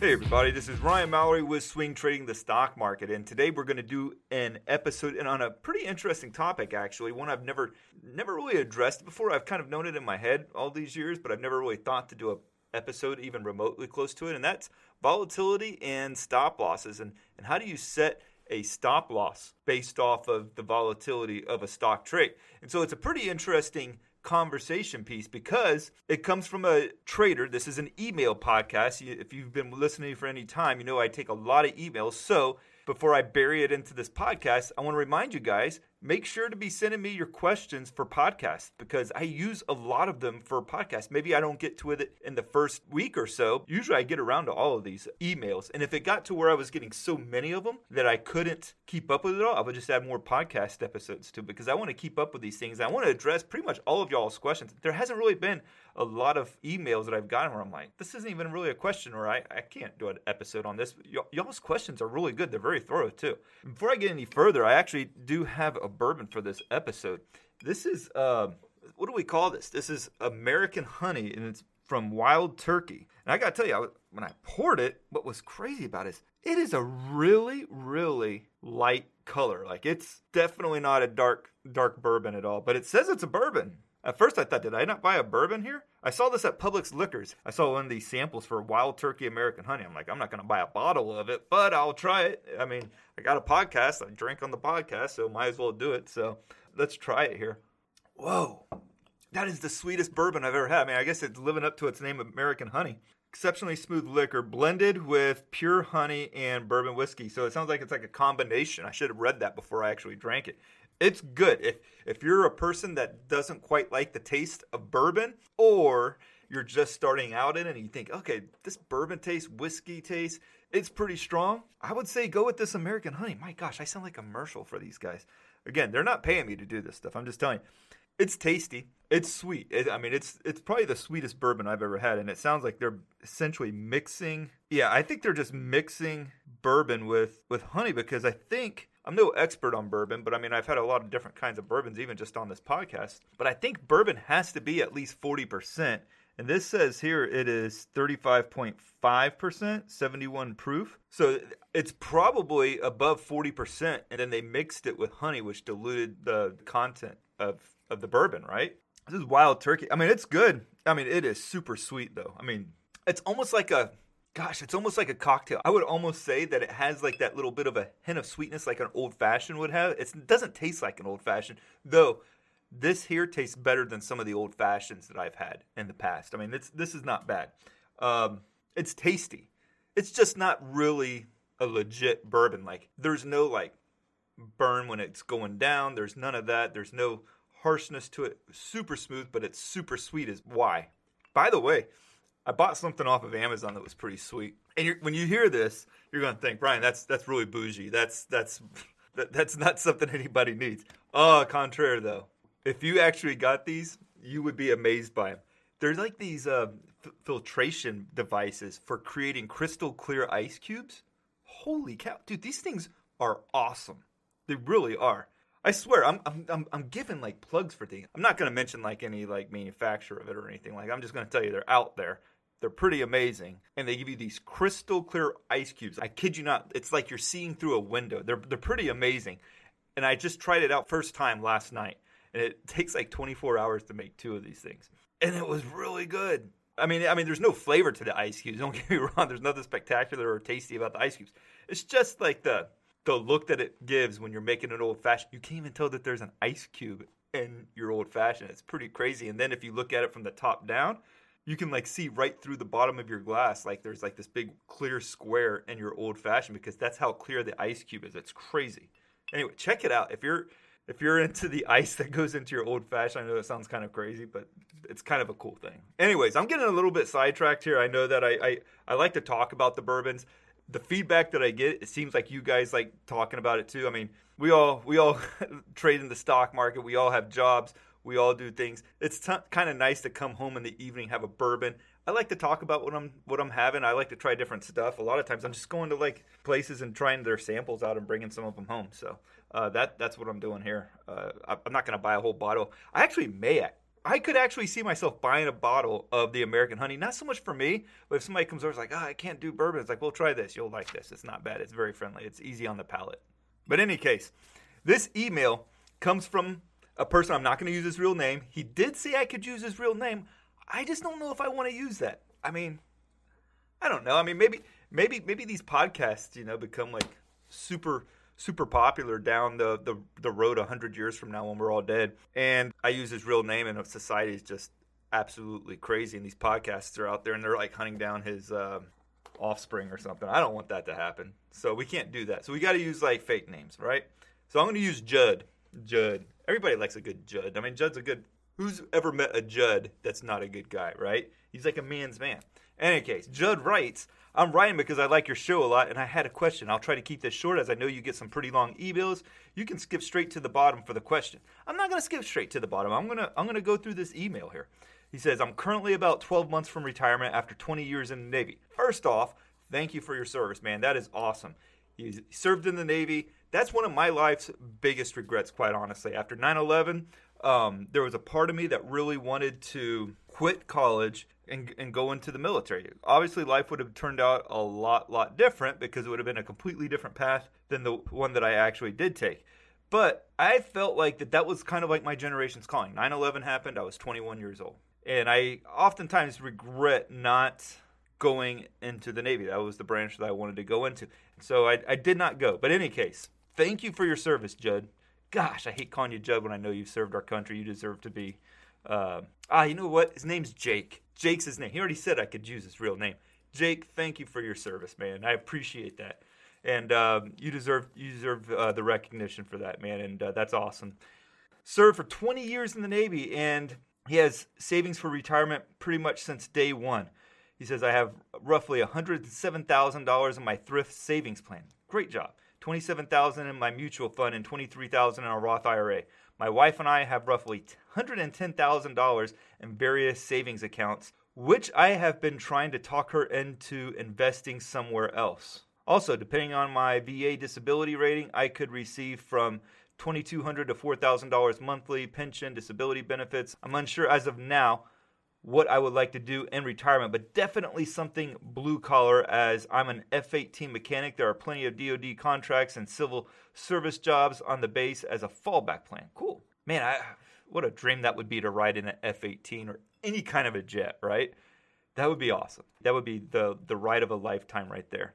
Hey everybody, this is Ryan Mallory with Swing Trading the Stock Market, and today we're going to do an episode and on a pretty interesting topic actually, one I've never never really addressed before. I've kind of known it in my head all these years, but I've never really thought to do a episode even remotely close to it, and that's volatility and stop losses and and how do you set a stop loss based off of the volatility of a stock trade. And so it's a pretty interesting conversation piece because it comes from a trader. This is an email podcast. If you've been listening for any time, you know I take a lot of emails. So before I bury it into this podcast, I want to remind you guys make sure to be sending me your questions for podcasts because I use a lot of them for podcasts. Maybe I don't get to it in the first week or so. Usually I get around to all of these emails. And if it got to where I was getting so many of them that I couldn't keep up with it all, I would just add more podcast episodes to because I want to keep up with these things. I want to address pretty much all of y'all's questions. There hasn't really been a lot of emails that I've gotten where I'm like, this isn't even really a question, or I, I can't do an episode on this. Y- y'all's questions are really good. They're very thorough, too. Before I get any further, I actually do have a bourbon for this episode. This is, uh, what do we call this? This is American honey, and it's from Wild Turkey. And I got to tell you, I, when I poured it, what was crazy about it is it is a really, really light color. Like it's definitely not a dark, dark bourbon at all, but it says it's a bourbon. At first, I thought, did I not buy a bourbon here? I saw this at Publix Liquors. I saw one of these samples for Wild Turkey American Honey. I'm like, I'm not going to buy a bottle of it, but I'll try it. I mean, I got a podcast. I drink on the podcast, so might as well do it. So let's try it here. Whoa, that is the sweetest bourbon I've ever had. I mean, I guess it's living up to its name, American Honey. Exceptionally smooth liquor blended with pure honey and bourbon whiskey. So it sounds like it's like a combination. I should have read that before I actually drank it it's good. If if you're a person that doesn't quite like the taste of bourbon, or you're just starting out in it and you think, okay, this bourbon taste, whiskey taste, it's pretty strong. I would say go with this American honey. My gosh, I sound like a commercial for these guys. Again, they're not paying me to do this stuff. I'm just telling you. It's tasty. It's sweet. It, I mean, it's it's probably the sweetest bourbon I've ever had, and it sounds like they're essentially mixing. Yeah, I think they're just mixing bourbon with with honey because I think I'm no expert on bourbon, but I mean, I've had a lot of different kinds of bourbons, even just on this podcast. But I think bourbon has to be at least 40%. And this says here it is 35.5%, 71 proof. So it's probably above 40%. And then they mixed it with honey, which diluted the content of, of the bourbon, right? This is wild turkey. I mean, it's good. I mean, it is super sweet, though. I mean, it's almost like a gosh, it's almost like a cocktail. I would almost say that it has like that little bit of a hint of sweetness like an old fashioned would have. It's, it doesn't taste like an old fashioned, though. This here tastes better than some of the old fashions that I've had in the past. I mean, it's, this is not bad. Um, it's tasty. It's just not really a legit bourbon. Like, there's no like burn when it's going down. There's none of that. There's no harshness to it. Super smooth, but it's super sweet. Is why. By the way, I bought something off of Amazon that was pretty sweet. And when you hear this, you're going to think, Ryan, that's that's really bougie. That's that's that, that's not something anybody needs. Oh, contraire though. If you actually got these, you would be amazed by them. They're like these uh, f- filtration devices for creating crystal clear ice cubes. Holy cow, dude! These things are awesome. They really are. I swear, I'm I'm I'm, I'm giving like plugs for things. I'm not to mention like any like manufacturer of it or anything. Like I'm just to tell you they're out there. They're pretty amazing. And they give you these crystal clear ice cubes. I kid you not, it's like you're seeing through a window. They're, they're pretty amazing. And I just tried it out first time last night. And it takes like 24 hours to make two of these things. And it was really good. I mean, I mean, there's no flavor to the ice cubes. Don't get me wrong. There's nothing spectacular or tasty about the ice cubes. It's just like the the look that it gives when you're making an old fashioned. You can't even tell that there's an ice cube in your old fashioned. It's pretty crazy. And then if you look at it from the top down, you can like see right through the bottom of your glass like there's like this big clear square in your old fashioned because that's how clear the ice cube is it's crazy anyway check it out if you're if you're into the ice that goes into your old fashioned i know it sounds kind of crazy but it's kind of a cool thing anyways i'm getting a little bit sidetracked here i know that i i, I like to talk about the bourbons the feedback that I get, it seems like you guys like talking about it too. I mean, we all we all trade in the stock market. We all have jobs. We all do things. It's t- kind of nice to come home in the evening, have a bourbon. I like to talk about what I'm what I'm having. I like to try different stuff. A lot of times, I'm just going to like places and trying their samples out and bringing some of them home. So uh, that that's what I'm doing here. Uh, I'm not going to buy a whole bottle. I actually may I could actually see myself buying a bottle of the American honey. Not so much for me, but if somebody comes over, and it's like, oh, I can't do bourbon. It's like, well, try this. You'll like this. It's not bad. It's very friendly. It's easy on the palate. But in any case, this email comes from a person. I'm not going to use his real name. He did say I could use his real name. I just don't know if I want to use that. I mean, I don't know. I mean, maybe, maybe, maybe these podcasts, you know, become like super super popular down the, the, the road 100 years from now when we're all dead. And I use his real name, and society is just absolutely crazy. And these podcasts are out there, and they're like hunting down his uh, offspring or something. I don't want that to happen. So we can't do that. So we got to use like fake names, right? So I'm going to use Judd. Judd. Everybody likes a good Judd. I mean, Judd's a good. Who's ever met a Judd that's not a good guy, right? He's like a man's man. In any case, Judd writes, I'm writing because I like your show a lot and I had a question. I'll try to keep this short as I know you get some pretty long emails. You can skip straight to the bottom for the question. I'm not going to skip straight to the bottom. I'm going to I'm going to go through this email here. He says, "I'm currently about 12 months from retirement after 20 years in the Navy. First off, thank you for your service, man. That is awesome. You served in the Navy. That's one of my life's biggest regrets, quite honestly. After 9 11, um, there was a part of me that really wanted to quit college and, and go into the military. Obviously, life would have turned out a lot, lot different because it would have been a completely different path than the one that I actually did take. But I felt like that that was kind of like my generation's calling. 9 11 happened, I was 21 years old. And I oftentimes regret not going into the Navy. That was the branch that I wanted to go into. So I, I did not go. But in any case, thank you for your service, Judd. Gosh, I hate calling you Judd when I know you've served our country. You deserve to be. Uh, ah, you know what? His name's Jake. Jake's his name. He already said I could use his real name. Jake, thank you for your service, man. I appreciate that, and um, you deserve you deserve uh, the recognition for that, man. And uh, that's awesome. Served for 20 years in the Navy, and he has savings for retirement pretty much since day one. He says I have roughly $107,000 in my thrift savings plan. Great job. 27,000 in my mutual fund and 23,000 in a Roth IRA. My wife and I have roughly $110,000 in various savings accounts, which I have been trying to talk her into investing somewhere else. Also, depending on my VA disability rating, I could receive from 2,200 to $4,000 monthly pension, disability benefits. I'm unsure as of now what I would like to do in retirement, but definitely something blue collar as I'm an F 18 mechanic. There are plenty of DoD contracts and civil service jobs on the base as a fallback plan. Cool. Man, I, what a dream that would be to ride in an F 18 or any kind of a jet, right? That would be awesome. That would be the, the ride of a lifetime right there.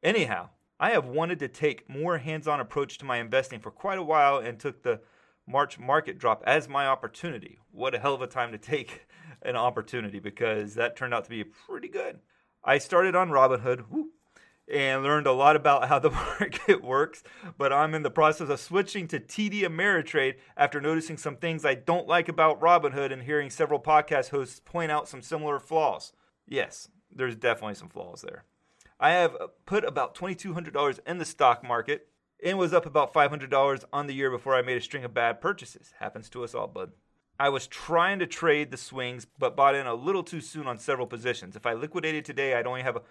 Anyhow, I have wanted to take more hands on approach to my investing for quite a while and took the March market drop as my opportunity. What a hell of a time to take an opportunity because that turned out to be pretty good. I started on Robinhood and learned a lot about how the market works, but I'm in the process of switching to TD Ameritrade after noticing some things I don't like about Robinhood and hearing several podcast hosts point out some similar flaws. Yes, there's definitely some flaws there. I have put about $2,200 in the stock market and was up about $500 on the year before I made a string of bad purchases. Happens to us all, bud. I was trying to trade the swings, but bought in a little too soon on several positions. If I liquidated today, I'd only have a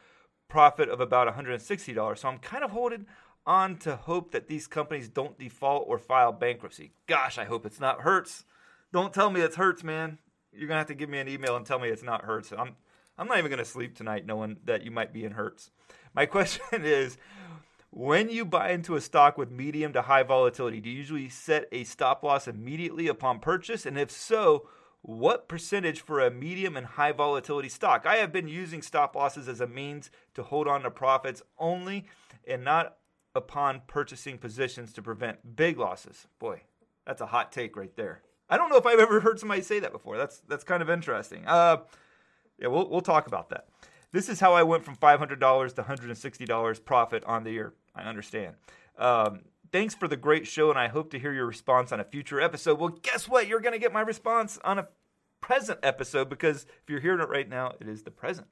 profit of about $160. So I'm kind of holding on to hope that these companies don't default or file bankruptcy. Gosh, I hope it's not Hertz. Don't tell me it's Hertz, man. You're gonna have to give me an email and tell me it's not Hertz. I'm I'm not even gonna sleep tonight knowing that you might be in Hertz. My question is when you buy into a stock with medium to high volatility, do you usually set a stop loss immediately upon purchase? And if so, what percentage for a medium and high volatility stock? I have been using stop losses as a means to hold on to profits only and not upon purchasing positions to prevent big losses. Boy, that's a hot take right there. I don't know if I've ever heard somebody say that before. That's that's kind of interesting. Uh, yeah, we'll we'll talk about that. This is how I went from $500 to $160 profit on the year. I understand. Um, thanks for the great show, and I hope to hear your response on a future episode. Well, guess what? You're going to get my response on a present episode because if you're hearing it right now, it is the present.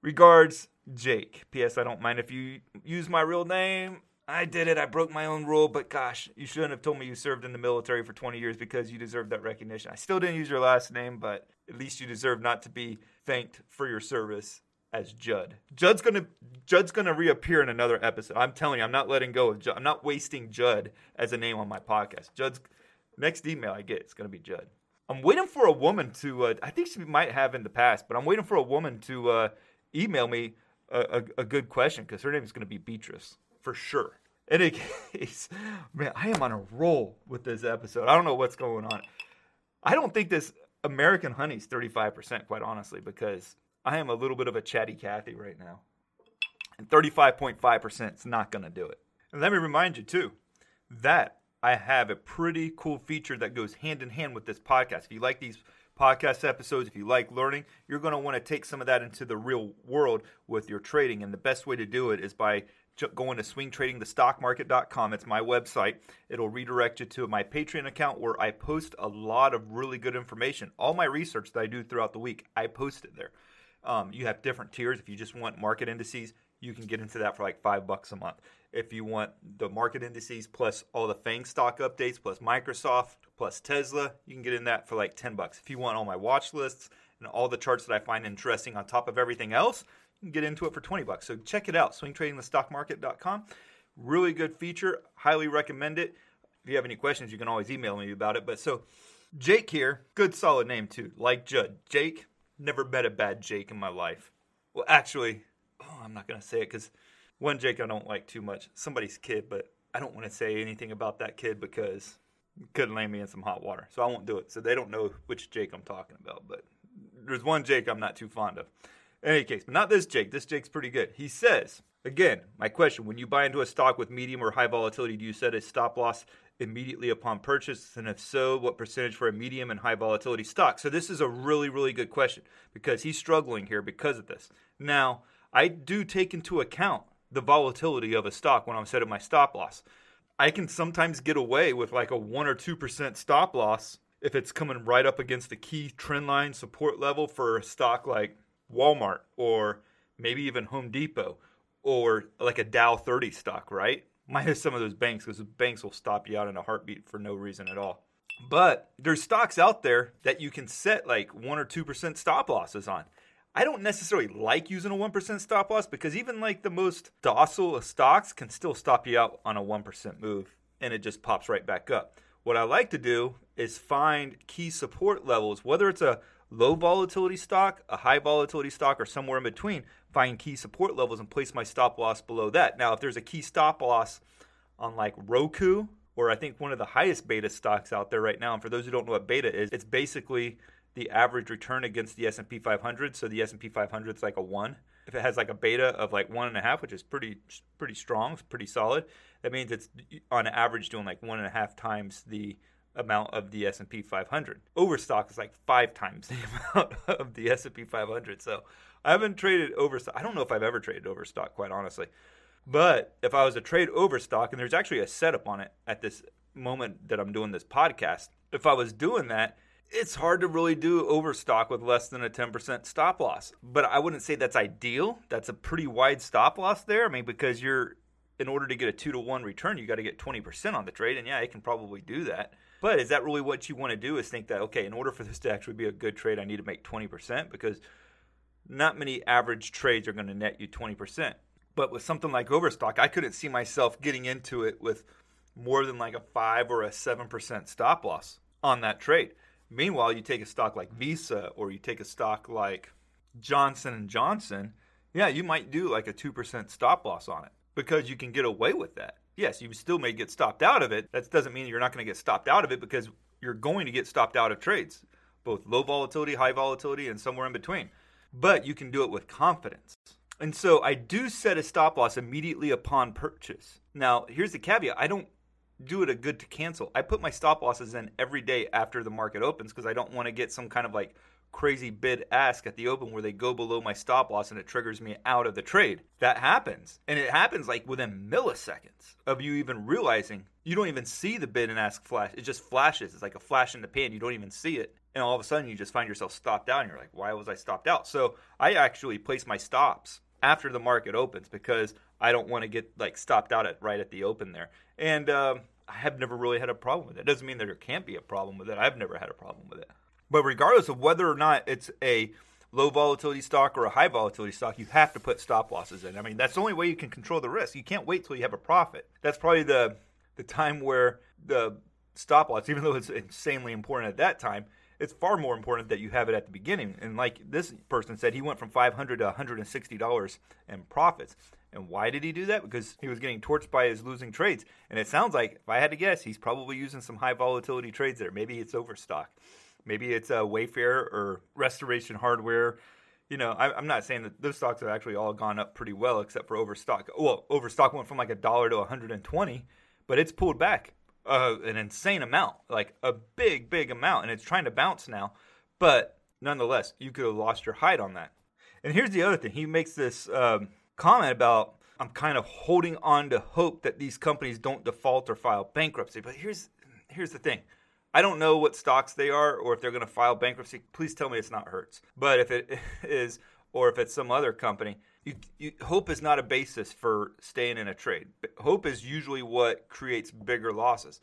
Regards, Jake. P.S. I don't mind if you use my real name. I did it. I broke my own rule, but gosh, you shouldn't have told me you served in the military for 20 years because you deserve that recognition. I still didn't use your last name, but at least you deserve not to be thanked for your service as Judd. Judd's gonna Judd's gonna reappear in another episode. I'm telling you, I'm not letting go of Judd. I'm not wasting Judd as a name on my podcast. Judd's next email I get is gonna be Judd. I'm waiting for a woman to. Uh, I think she might have in the past, but I'm waiting for a woman to uh, email me a, a, a good question because her name is gonna be Beatrice for sure. In any case, man, I am on a roll with this episode. I don't know what's going on. I don't think this American honey is 35%, quite honestly, because I am a little bit of a chatty Cathy right now. And 35.5% is not going to do it. And let me remind you, too, that I have a pretty cool feature that goes hand in hand with this podcast. If you like these podcast episodes, if you like learning, you're going to want to take some of that into the real world with your trading. And the best way to do it is by going to swingtradingthestockmarket.com. It's my website. It'll redirect you to my Patreon account where I post a lot of really good information. All my research that I do throughout the week, I post it there. Um, you have different tiers. If you just want market indices, you can get into that for like five bucks a month. If you want the market indices plus all the FANG stock updates, plus Microsoft, plus Tesla, you can get in that for like 10 bucks. If you want all my watch lists and all the charts that I find interesting on top of everything else, you can get into it for 20 bucks. So check it out, swingtradingthestockmarket.com. Really good feature. Highly recommend it. If you have any questions, you can always email me about it. But so Jake here, good solid name too, like Judd. Jake, never met a bad Jake in my life. Well, actually, oh, I'm not going to say it because one Jake I don't like too much. Somebody's kid, but I don't want to say anything about that kid because could land me in some hot water. So I won't do it. So they don't know which Jake I'm talking about. But there's one Jake I'm not too fond of. In any case, but not this Jake. This Jake's pretty good. He says, again, my question when you buy into a stock with medium or high volatility, do you set a stop loss immediately upon purchase? And if so, what percentage for a medium and high volatility stock? So this is a really, really good question because he's struggling here because of this. Now, I do take into account the volatility of a stock when I'm setting my stop loss. I can sometimes get away with like a 1 or 2% stop loss if it's coming right up against the key trend line support level for a stock like Walmart or maybe even Home Depot or like a Dow 30 stock, right? Minus some of those banks because banks will stop you out in a heartbeat for no reason at all. But there's stocks out there that you can set like 1 or 2% stop losses on. I don't necessarily like using a 1% stop loss because even like the most docile of stocks can still stop you out on a 1% move and it just pops right back up. What I like to do is find key support levels, whether it's a low volatility stock, a high volatility stock, or somewhere in between, find key support levels and place my stop loss below that. Now, if there's a key stop loss on like Roku, or I think one of the highest beta stocks out there right now, and for those who don't know what beta is, it's basically the average return against the S&P 500. So the S&P 500 is like a one. If it has like a beta of like one and a half, which is pretty pretty strong, pretty solid, that means it's on average doing like one and a half times the amount of the S&P 500. Overstock is like five times the amount of the S&P 500. So I haven't traded overstock. I don't know if I've ever traded overstock, quite honestly. But if I was to trade overstock, and there's actually a setup on it at this moment that I'm doing this podcast, if I was doing that, it's hard to really do overstock with less than a 10% stop loss. But I wouldn't say that's ideal. That's a pretty wide stop loss there. I mean, because you're, in order to get a two to one return, you got to get 20% on the trade. And yeah, it can probably do that. But is that really what you want to do? Is think that okay, in order for this to actually be a good trade, I need to make twenty percent because not many average trades are going to net you twenty percent. But with something like Overstock, I couldn't see myself getting into it with more than like a five or a seven percent stop loss on that trade. Meanwhile, you take a stock like Visa or you take a stock like Johnson and Johnson, yeah, you might do like a two percent stop loss on it because you can get away with that yes, you still may get stopped out of it. That doesn't mean you're not going to get stopped out of it because you're going to get stopped out of trades, both low volatility, high volatility, and somewhere in between. But you can do it with confidence. And so I do set a stop loss immediately upon purchase. Now, here's the caveat I don't do it a good to cancel. I put my stop losses in every day after the market opens because I don't want to get some kind of like crazy bid ask at the open where they go below my stop loss and it triggers me out of the trade. That happens. And it happens like within milliseconds of you even realizing you don't even see the bid and ask flash. It just flashes. It's like a flash in the pan. You don't even see it. And all of a sudden you just find yourself stopped out and you're like, why was I stopped out? So I actually place my stops after the market opens because I don't want to get like stopped out at right at the open there. And um, I have never really had a problem with it. It doesn't mean that there can't be a problem with it. I've never had a problem with it. But regardless of whether or not it's a low volatility stock or a high volatility stock, you have to put stop losses in. I mean, that's the only way you can control the risk. You can't wait till you have a profit. That's probably the the time where the stop loss, even though it's insanely important at that time, it's far more important that you have it at the beginning. And like this person said, he went from 500 to 160 dollars in profits. And why did he do that? Because he was getting torched by his losing trades. And it sounds like, if I had to guess, he's probably using some high volatility trades there. Maybe it's overstock. Maybe it's a uh, Wayfair or Restoration Hardware. You know, I, am not saying that those stocks have actually all gone up pretty well, except for Overstock. Well, Overstock went from like a dollar to 120, but it's pulled back uh, an insane amount, like a big, big amount, and it's trying to bounce now. But nonetheless, you could have lost your hide on that. And here's the other thing: he makes this um, comment about I'm kind of holding on to hope that these companies don't default or file bankruptcy. But here's here's the thing. I don't know what stocks they are or if they're going to file bankruptcy. Please tell me it's not Hertz. But if it is, or if it's some other company, you, you, hope is not a basis for staying in a trade. Hope is usually what creates bigger losses.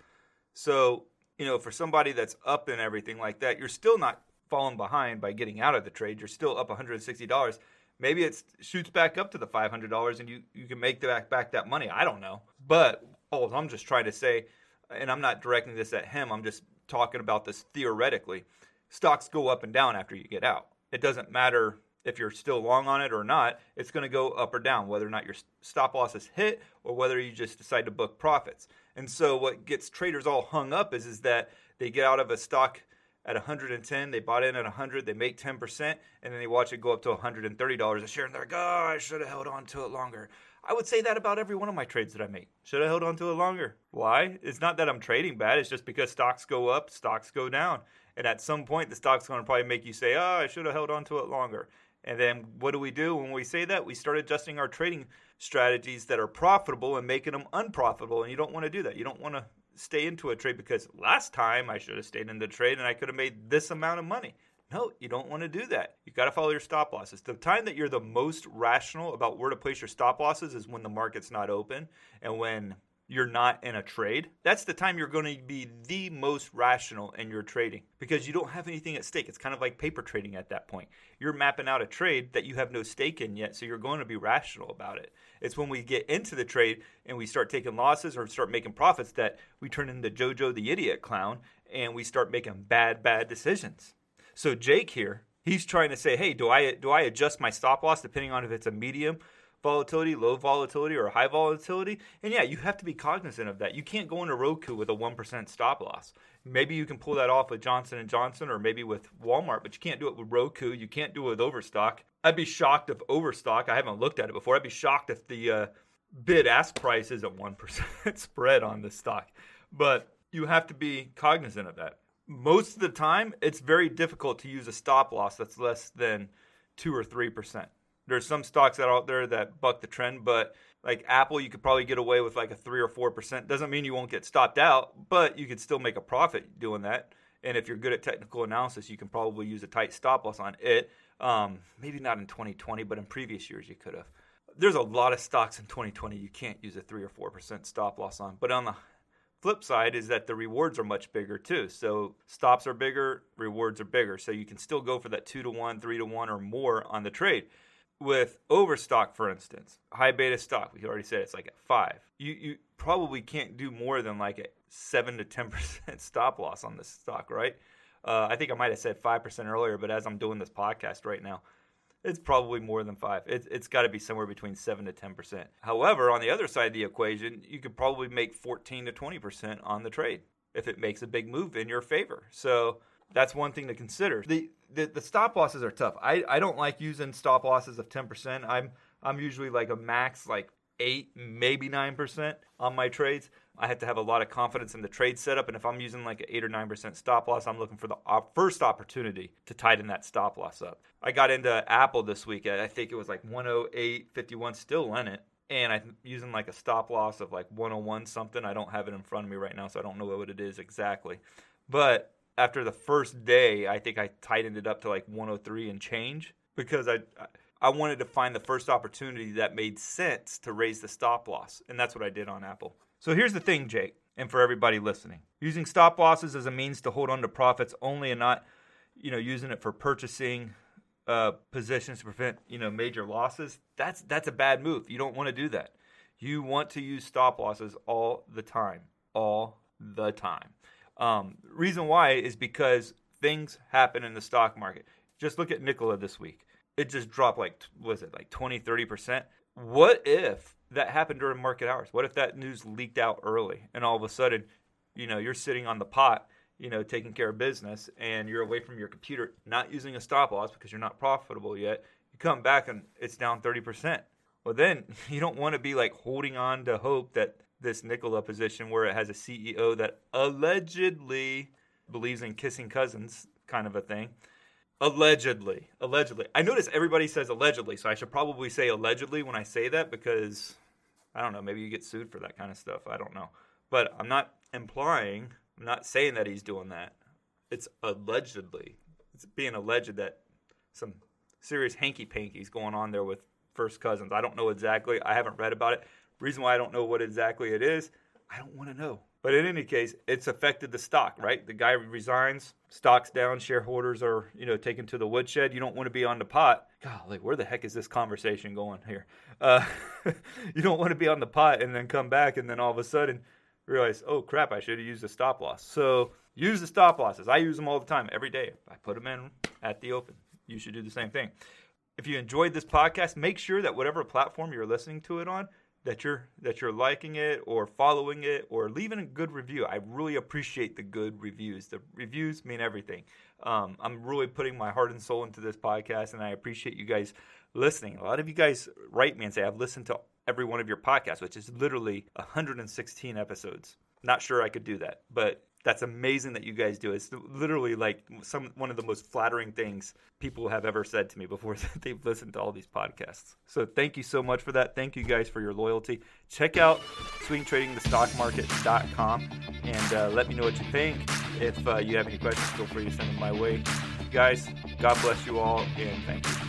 So, you know, for somebody that's up in everything like that, you're still not falling behind by getting out of the trade. You're still up $160. Maybe it shoots back up to the $500 and you, you can make the back, back that money. I don't know. But all I'm just trying to say, and I'm not directing this at him, I'm just talking about this theoretically. Stocks go up and down after you get out. It doesn't matter if you're still long on it or not, it's going to go up or down, whether or not your stop loss is hit or whether you just decide to book profits. And so what gets traders all hung up is, is that they get out of a stock at 110, they bought in at 100, they make 10%, and then they watch it go up to $130 a share, and they're like, oh, I should have held on to it longer. I would say that about every one of my trades that I make. Should I held on to it longer. Why? It's not that I'm trading bad. It's just because stocks go up, stocks go down. And at some point, the stock's going to probably make you say, oh, I should have held on to it longer. And then what do we do when we say that? We start adjusting our trading strategies that are profitable and making them unprofitable. And you don't want to do that. You don't want to stay into a trade because last time I should have stayed in the trade and I could have made this amount of money. No, you don't want to do that. You got to follow your stop losses. The time that you're the most rational about where to place your stop losses is when the market's not open and when you're not in a trade, that's the time you're going to be the most rational in your trading because you don't have anything at stake. It's kind of like paper trading at that point. You're mapping out a trade that you have no stake in yet, so you're going to be rational about it. It's when we get into the trade and we start taking losses or start making profits that we turn into JoJo the idiot clown and we start making bad, bad decisions. So Jake here, he's trying to say, hey, do I do I adjust my stop loss depending on if it's a medium volatility, low volatility, or high volatility? And yeah, you have to be cognizant of that. You can't go into Roku with a one percent stop loss. Maybe you can pull that off with Johnson and Johnson, or maybe with Walmart, but you can't do it with Roku. You can't do it with Overstock. I'd be shocked if Overstock. I haven't looked at it before. I'd be shocked if the uh, bid ask price isn't one percent spread on the stock. But you have to be cognizant of that most of the time, it's very difficult to use a stop loss that's less than two or three percent. There's some stocks out there that buck the trend, but like Apple, you could probably get away with like a three or four percent. Doesn't mean you won't get stopped out, but you could still make a profit doing that. And if you're good at technical analysis, you can probably use a tight stop loss on it. Um, maybe not in 2020, but in previous years you could have. There's a lot of stocks in 2020 you can't use a three or four percent stop loss on. But on the flip side is that the rewards are much bigger too. So stops are bigger, rewards are bigger. So you can still go for that two to one, three to one, or more on the trade. With overstock, for instance, high beta stock, we already said it's like at five. You you probably can't do more than like a seven to ten percent stop loss on this stock, right? Uh, I think I might have said five percent earlier, but as I'm doing this podcast right now, it's probably more than five. It, it's got to be somewhere between seven to ten percent. However, on the other side of the equation, you could probably make fourteen to twenty percent on the trade if it makes a big move in your favor. So that's one thing to consider. The the, the stop losses are tough. I, I don't like using stop losses of ten percent. I'm I'm usually like a max like eight, maybe nine percent on my trades. I have to have a lot of confidence in the trade setup, and if I'm using like an eight or nine percent stop loss, I'm looking for the first opportunity to tighten that stop loss up. I got into Apple this week. I think it was like 108.51, still in it, and I'm using like a stop loss of like 101 something. I don't have it in front of me right now, so I don't know what it is exactly. But after the first day, I think I tightened it up to like 103 and change because I I wanted to find the first opportunity that made sense to raise the stop loss, and that's what I did on Apple. So here's the thing, Jake, and for everybody listening, using stop losses as a means to hold on to profits only, and not you know using it for purchasing uh, positions to prevent you know major losses. That's that's a bad move. You don't want to do that. You want to use stop losses all the time, all the time. Um, reason why is because things happen in the stock market. Just look at Nikola this week it just dropped like was it like 20 30% what if that happened during market hours? What if that news leaked out early and all of a sudden you know you're sitting on the pot you know taking care of business and you're away from your computer not using a stop loss because you're not profitable yet you come back and it's down 30% well then you don't want to be like holding on to hope that this Nikola position where it has a CEO that allegedly believes in kissing cousins kind of a thing Allegedly. Allegedly. I notice everybody says allegedly, so I should probably say allegedly when I say that because I don't know, maybe you get sued for that kind of stuff. I don't know. But I'm not implying, I'm not saying that he's doing that. It's allegedly. It's being alleged that some serious hanky panky's going on there with first cousins. I don't know exactly. I haven't read about it. Reason why I don't know what exactly it is, I don't want to know. But in any case, it's affected the stock, right? The guy resigns, stocks down, shareholders are, you know, taken to the woodshed. You don't want to be on the pot. God, where the heck is this conversation going here? Uh, you don't want to be on the pot and then come back and then all of a sudden realize, oh crap, I should have used a stop loss. So use the stop losses. I use them all the time, every day. I put them in at the open. You should do the same thing. If you enjoyed this podcast, make sure that whatever platform you're listening to it on, that you're that you're liking it or following it or leaving a good review. I really appreciate the good reviews. The reviews mean everything. Um, I'm really putting my heart and soul into this podcast, and I appreciate you guys listening. A lot of you guys write me and say I've listened to every one of your podcasts, which is literally 116 episodes. Not sure I could do that, but that's amazing that you guys do. It's literally like some one of the most flattering things people have ever said to me before they've listened to all these podcasts. So thank you so much for that. Thank you guys for your loyalty. Check out swingtradingthestockmarket.com and uh, let me know what you think. If uh, you have any questions, feel free to send them my way. Guys, God bless you all and thank you.